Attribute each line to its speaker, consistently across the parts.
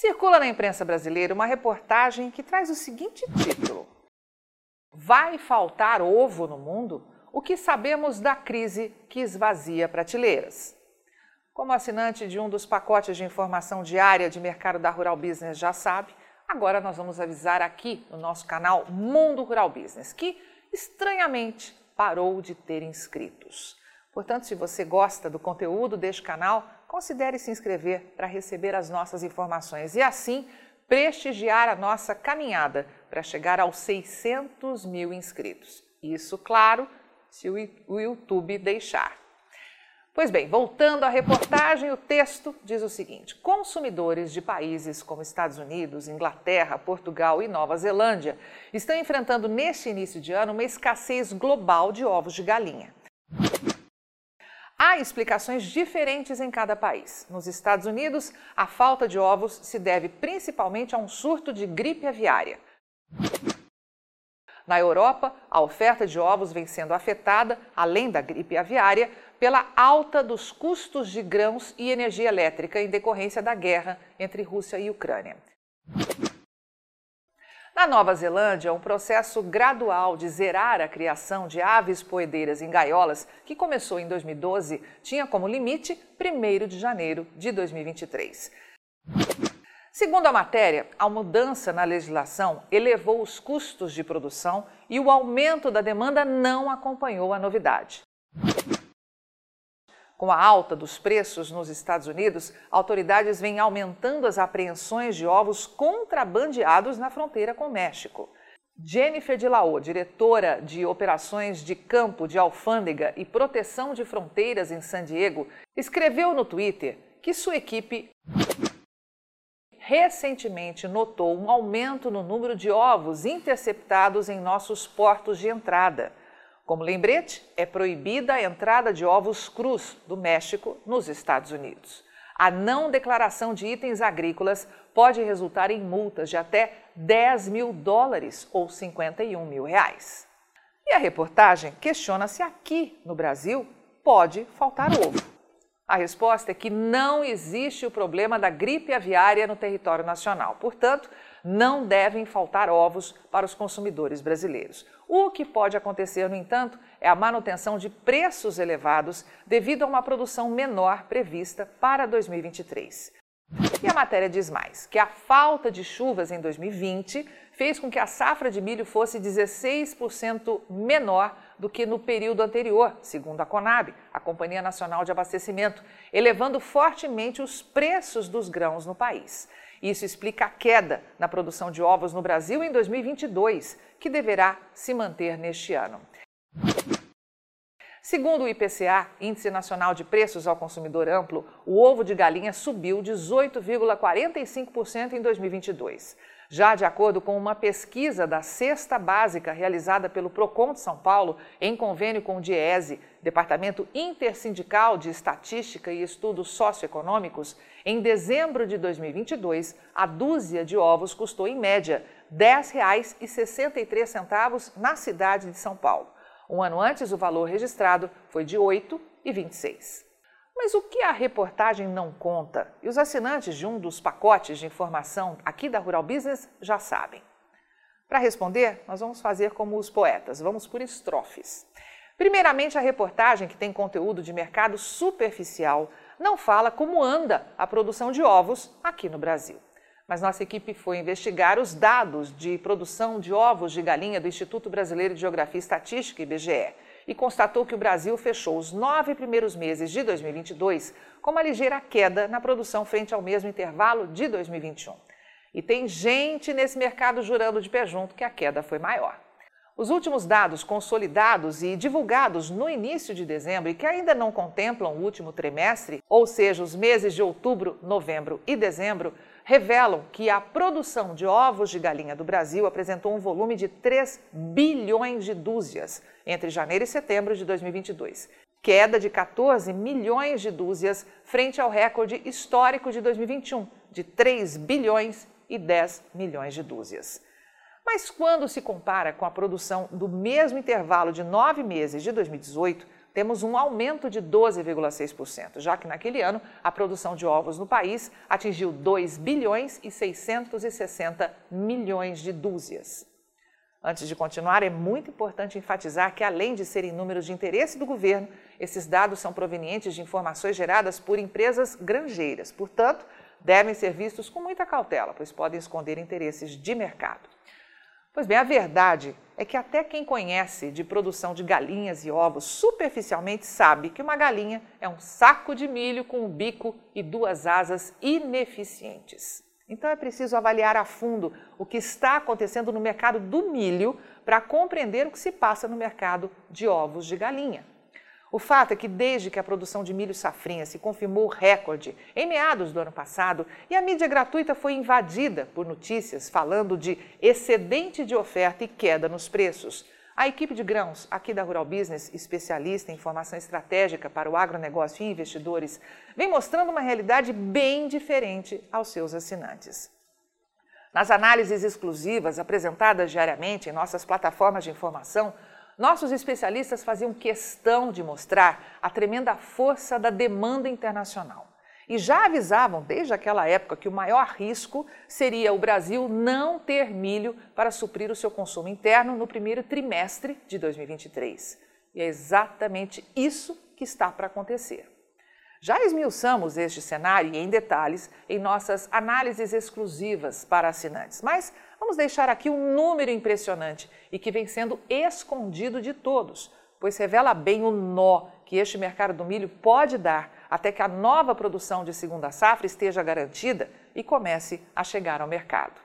Speaker 1: Circula na imprensa brasileira uma reportagem que traz o seguinte título: Vai faltar ovo no mundo? O que sabemos da crise que esvazia prateleiras? Como assinante de um dos pacotes de informação diária de mercado da Rural Business já sabe, agora nós vamos avisar aqui no nosso canal Mundo Rural Business, que estranhamente parou de ter inscritos. Portanto, se você gosta do conteúdo deste canal, considere se inscrever para receber as nossas informações e assim prestigiar a nossa caminhada para chegar aos 600 mil inscritos. Isso, claro, se o YouTube deixar. Pois bem, voltando à reportagem, o texto diz o seguinte: consumidores de países como Estados Unidos, Inglaterra, Portugal e Nova Zelândia estão enfrentando neste início de ano uma escassez global de ovos de galinha. Há explicações diferentes em cada país. Nos Estados Unidos, a falta de ovos se deve principalmente a um surto de gripe aviária. Na Europa, a oferta de ovos vem sendo afetada, além da gripe aviária, pela alta dos custos de grãos e energia elétrica em decorrência da guerra entre Rússia e Ucrânia. Na Nova Zelândia, um processo gradual de zerar a criação de aves poedeiras em gaiolas, que começou em 2012, tinha como limite 1 de janeiro de 2023. Segundo a matéria, a mudança na legislação elevou os custos de produção e o aumento da demanda não acompanhou a novidade. Com a alta dos preços nos Estados Unidos, autoridades vêm aumentando as apreensões de ovos contrabandeados na fronteira com o México. Jennifer de Laô, diretora de operações de campo de alfândega e proteção de fronteiras em San Diego, escreveu no Twitter que sua equipe recentemente notou um aumento no número de ovos interceptados em nossos portos de entrada. Como lembrete, é proibida a entrada de ovos crus do México nos Estados Unidos. A não declaração de itens agrícolas pode resultar em multas de até 10 mil dólares ou 51 mil reais. E a reportagem questiona se aqui no Brasil pode faltar ovo. A resposta é que não existe o problema da gripe aviária no território nacional. Portanto, não devem faltar ovos para os consumidores brasileiros. O que pode acontecer, no entanto, é a manutenção de preços elevados devido a uma produção menor prevista para 2023. E a matéria diz mais: que a falta de chuvas em 2020 fez com que a safra de milho fosse 16% menor do que no período anterior, segundo a Conab, a Companhia Nacional de Abastecimento, elevando fortemente os preços dos grãos no país. Isso explica a queda na produção de ovos no Brasil em 2022, que deverá se manter neste ano. Segundo o IPCA, Índice Nacional de Preços ao Consumidor Amplo, o ovo de galinha subiu 18,45% em 2022. Já de acordo com uma pesquisa da Cesta Básica realizada pelo Procon de São Paulo, em convênio com o DIESE, Departamento Intersindical de Estatística e Estudos Socioeconômicos, em dezembro de 2022, a dúzia de ovos custou em média R$ 10,63 na cidade de São Paulo. Um ano antes, o valor registrado foi de R$ 8,26. Mas o que a reportagem não conta? E os assinantes de um dos pacotes de informação aqui da Rural Business já sabem. Para responder, nós vamos fazer como os poetas, vamos por estrofes. Primeiramente, a reportagem, que tem conteúdo de mercado superficial, não fala como anda a produção de ovos aqui no Brasil. Mas nossa equipe foi investigar os dados de produção de ovos de galinha do Instituto Brasileiro de Geografia e Estatística, IBGE e constatou que o Brasil fechou os nove primeiros meses de 2022 com uma ligeira queda na produção frente ao mesmo intervalo de 2021. E tem gente nesse mercado jurando de pé junto que a queda foi maior. Os últimos dados consolidados e divulgados no início de dezembro e que ainda não contemplam o último trimestre, ou seja, os meses de outubro, novembro e dezembro, revelam que a produção de ovos de galinha do Brasil apresentou um volume de 3 bilhões de dúzias entre janeiro e setembro de 2022, queda de 14 milhões de dúzias frente ao recorde histórico de 2021, de 3 bilhões e 10 milhões de dúzias. Mas quando se compara com a produção do mesmo intervalo de nove meses de 2018, temos um aumento de 12,6%, já que naquele ano a produção de ovos no país atingiu 2 bilhões e 660 milhões de dúzias. Antes de continuar, é muito importante enfatizar que, além de serem números de interesse do governo, esses dados são provenientes de informações geradas por empresas granjeiras. Portanto, devem ser vistos com muita cautela, pois podem esconder interesses de mercado. Pois bem, a verdade é que até quem conhece de produção de galinhas e ovos superficialmente sabe que uma galinha é um saco de milho com um bico e duas asas ineficientes. Então é preciso avaliar a fundo o que está acontecendo no mercado do milho para compreender o que se passa no mercado de ovos de galinha. O fato é que, desde que a produção de milho safrinha se confirmou recorde em meados do ano passado e a mídia gratuita foi invadida por notícias falando de excedente de oferta e queda nos preços, a equipe de grãos aqui da Rural Business, especialista em informação estratégica para o agronegócio e investidores, vem mostrando uma realidade bem diferente aos seus assinantes. Nas análises exclusivas apresentadas diariamente em nossas plataformas de informação, nossos especialistas faziam questão de mostrar a tremenda força da demanda internacional. E já avisavam desde aquela época que o maior risco seria o Brasil não ter milho para suprir o seu consumo interno no primeiro trimestre de 2023. E é exatamente isso que está para acontecer. Já esmiuçamos este cenário em detalhes em nossas análises exclusivas para assinantes, mas Vamos deixar aqui um número impressionante e que vem sendo escondido de todos, pois revela bem o nó que este mercado do milho pode dar até que a nova produção de segunda safra esteja garantida e comece a chegar ao mercado.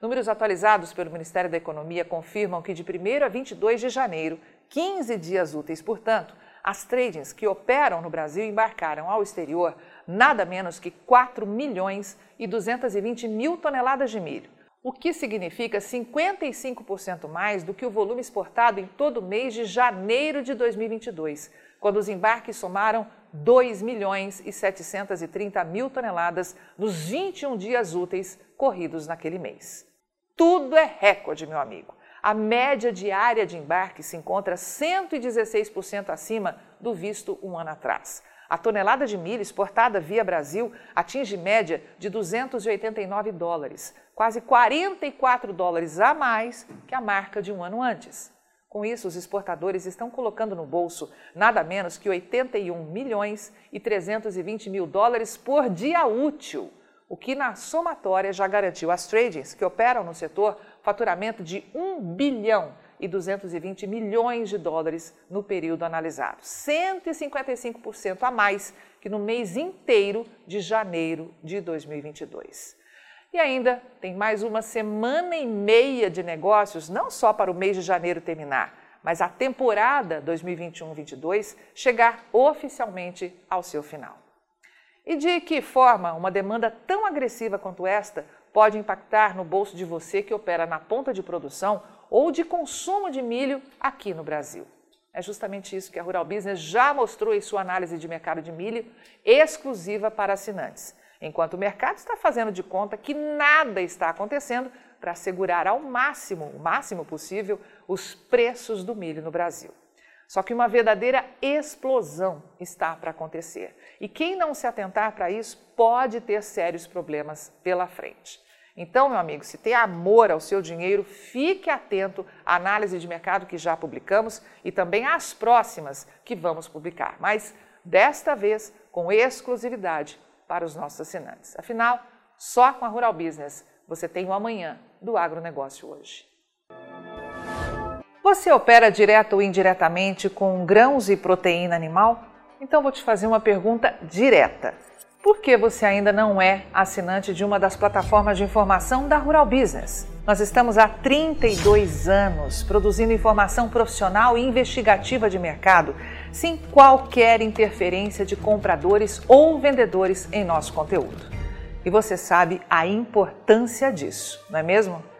Speaker 1: Números atualizados pelo Ministério da Economia confirmam que de 1 a 22 de janeiro, 15 dias úteis, portanto, as tradings que operam no Brasil embarcaram ao exterior nada menos que 4 milhões e 220 mil toneladas de milho, o que significa 55% mais do que o volume exportado em todo o mês de janeiro de 2022, quando os embarques somaram 2 milhões e 730 mil toneladas nos 21 dias úteis corridos naquele mês. Tudo é recorde, meu amigo. A média diária de embarque se encontra 116% acima do visto um ano atrás. A tonelada de milho exportada via Brasil atinge média de 289 dólares, quase 44 dólares a mais que a marca de um ano antes. Com isso, os exportadores estão colocando no bolso nada menos que 81 milhões e 320 mil dólares por dia útil, o que na somatória já garantiu às tradings que operam no setor faturamento de 1 bilhão e 220 milhões de dólares no período analisado, 155% a mais que no mês inteiro de janeiro de 2022. E ainda tem mais uma semana e meia de negócios, não só para o mês de janeiro terminar, mas a temporada 2021-22 chegar oficialmente ao seu final. E de que forma uma demanda tão agressiva quanto esta pode impactar no bolso de você que opera na ponta de produção ou de consumo de milho aqui no Brasil? É justamente isso que a Rural Business já mostrou em sua análise de mercado de milho exclusiva para assinantes enquanto o mercado está fazendo de conta que nada está acontecendo para segurar ao máximo, o máximo possível, os preços do milho no Brasil. Só que uma verdadeira explosão está para acontecer. E quem não se atentar para isso pode ter sérios problemas pela frente. Então, meu amigo, se tem amor ao seu dinheiro, fique atento à análise de mercado que já publicamos e também às próximas que vamos publicar. Mas desta vez com exclusividade para os nossos assinantes. Afinal, só com a Rural Business você tem o amanhã do agronegócio hoje. Você opera direto ou indiretamente com grãos e proteína animal? Então vou te fazer uma pergunta direta. Por que você ainda não é assinante de uma das plataformas de informação da Rural Business? Nós estamos há 32 anos produzindo informação profissional e investigativa de mercado, sem qualquer interferência de compradores ou vendedores em nosso conteúdo. E você sabe a importância disso, não é mesmo?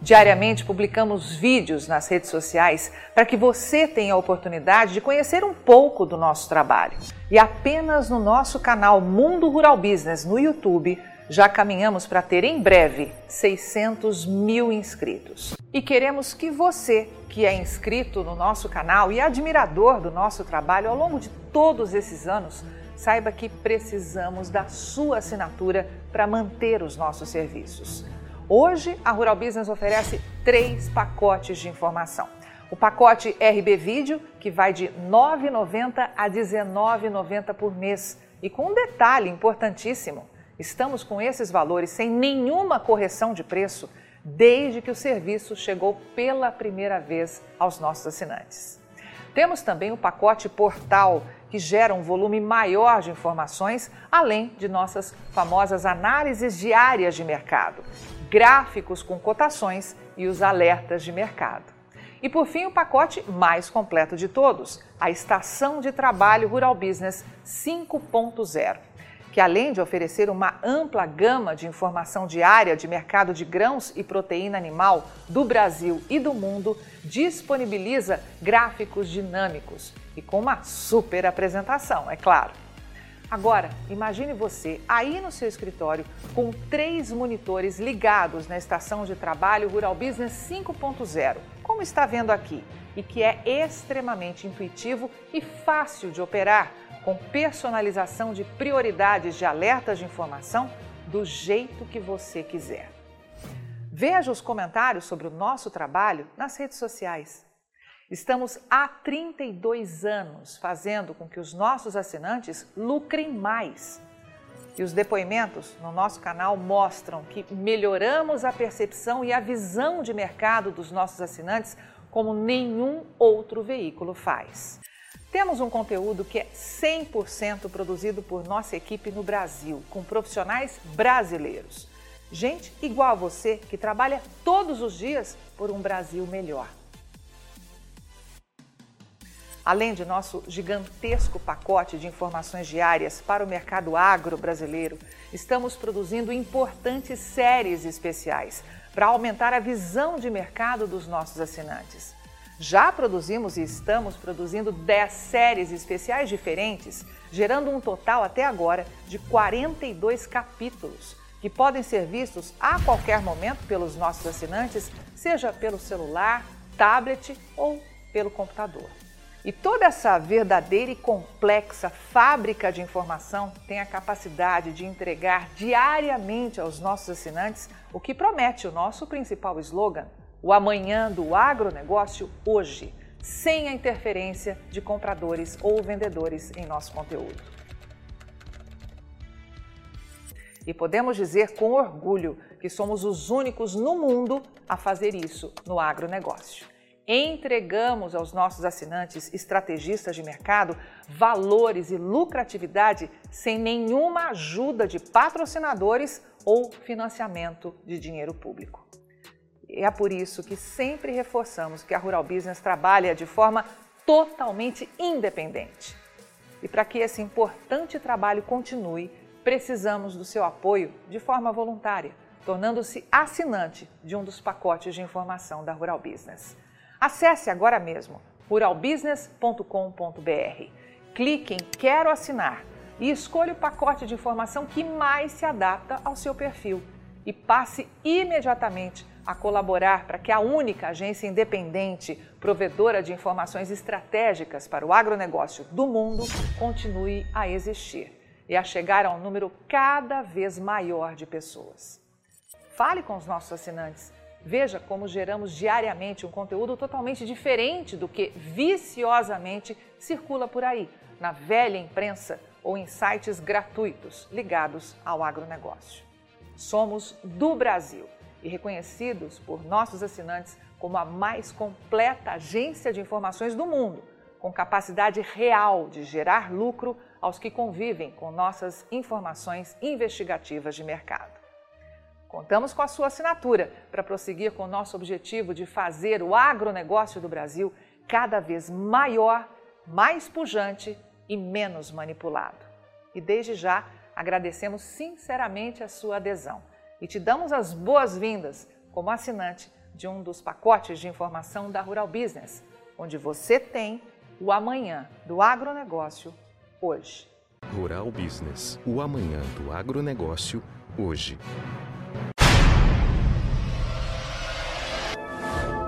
Speaker 1: Diariamente publicamos vídeos nas redes sociais para que você tenha a oportunidade de conhecer um pouco do nosso trabalho. E apenas no nosso canal Mundo Rural Business no YouTube Já caminhamos para ter em breve 600 mil inscritos. E queremos que você, que é inscrito no nosso canal e admirador do nosso trabalho ao longo de todos esses anos, saiba que precisamos da sua assinatura para manter os nossos serviços. Hoje, a Rural Business oferece três pacotes de informação. O pacote RB Vídeo, que vai de R$ 9,90 a R$ 19,90 por mês. E com um detalhe importantíssimo: estamos com esses valores sem nenhuma correção de preço desde que o serviço chegou pela primeira vez aos nossos assinantes. Temos também o pacote Portal, que gera um volume maior de informações, além de nossas famosas análises diárias de mercado, gráficos com cotações e os alertas de mercado. E por fim, o pacote mais completo de todos, a Estação de Trabalho Rural Business 5.0, que além de oferecer uma ampla gama de informação diária de mercado de grãos e proteína animal do Brasil e do mundo, disponibiliza gráficos dinâmicos e com uma super apresentação, é claro. Agora, imagine você aí no seu escritório com três monitores ligados na estação de trabalho Rural Business 5.0, como está vendo aqui, e que é extremamente intuitivo e fácil de operar, com personalização de prioridades de alertas de informação do jeito que você quiser. Veja os comentários sobre o nosso trabalho nas redes sociais. Estamos há 32 anos fazendo com que os nossos assinantes lucrem mais. E os depoimentos no nosso canal mostram que melhoramos a percepção e a visão de mercado dos nossos assinantes como nenhum outro veículo faz. Temos um conteúdo que é 100% produzido por nossa equipe no Brasil, com profissionais brasileiros. Gente igual a você que trabalha todos os dias por um Brasil melhor. Além de nosso gigantesco pacote de informações diárias para o mercado agro brasileiro, estamos produzindo importantes séries especiais para aumentar a visão de mercado dos nossos assinantes. Já produzimos e estamos produzindo 10 séries especiais diferentes, gerando um total até agora de 42 capítulos, que podem ser vistos a qualquer momento pelos nossos assinantes, seja pelo celular, tablet ou pelo computador. E toda essa verdadeira e complexa fábrica de informação tem a capacidade de entregar diariamente aos nossos assinantes o que promete o nosso principal slogan: o amanhã do agronegócio hoje, sem a interferência de compradores ou vendedores em nosso conteúdo. E podemos dizer com orgulho que somos os únicos no mundo a fazer isso no agronegócio entregamos aos nossos assinantes estrategistas de mercado valores e lucratividade sem nenhuma ajuda de patrocinadores ou financiamento de dinheiro público. É por isso que sempre reforçamos que a Rural Business trabalha de forma totalmente independente. E para que esse importante trabalho continue, precisamos do seu apoio de forma voluntária, tornando-se assinante de um dos pacotes de informação da Rural Business. Acesse agora mesmo ruralbusiness.com.br. Clique em Quero assinar e escolha o pacote de informação que mais se adapta ao seu perfil e passe imediatamente a colaborar para que a única agência independente provedora de informações estratégicas para o agronegócio do mundo continue a existir e a chegar a um número cada vez maior de pessoas. Fale com os nossos assinantes Veja como geramos diariamente um conteúdo totalmente diferente do que viciosamente circula por aí, na velha imprensa ou em sites gratuitos ligados ao agronegócio. Somos do Brasil e reconhecidos por nossos assinantes como a mais completa agência de informações do mundo, com capacidade real de gerar lucro aos que convivem com nossas informações investigativas de mercado. Contamos com a sua assinatura para prosseguir com o nosso objetivo de fazer o agronegócio do Brasil cada vez maior, mais pujante e menos manipulado. E desde já agradecemos sinceramente a sua adesão e te damos as boas-vindas como assinante de um dos pacotes de informação da Rural Business, onde você tem o amanhã do agronegócio hoje.
Speaker 2: Rural Business, o amanhã do agronegócio hoje.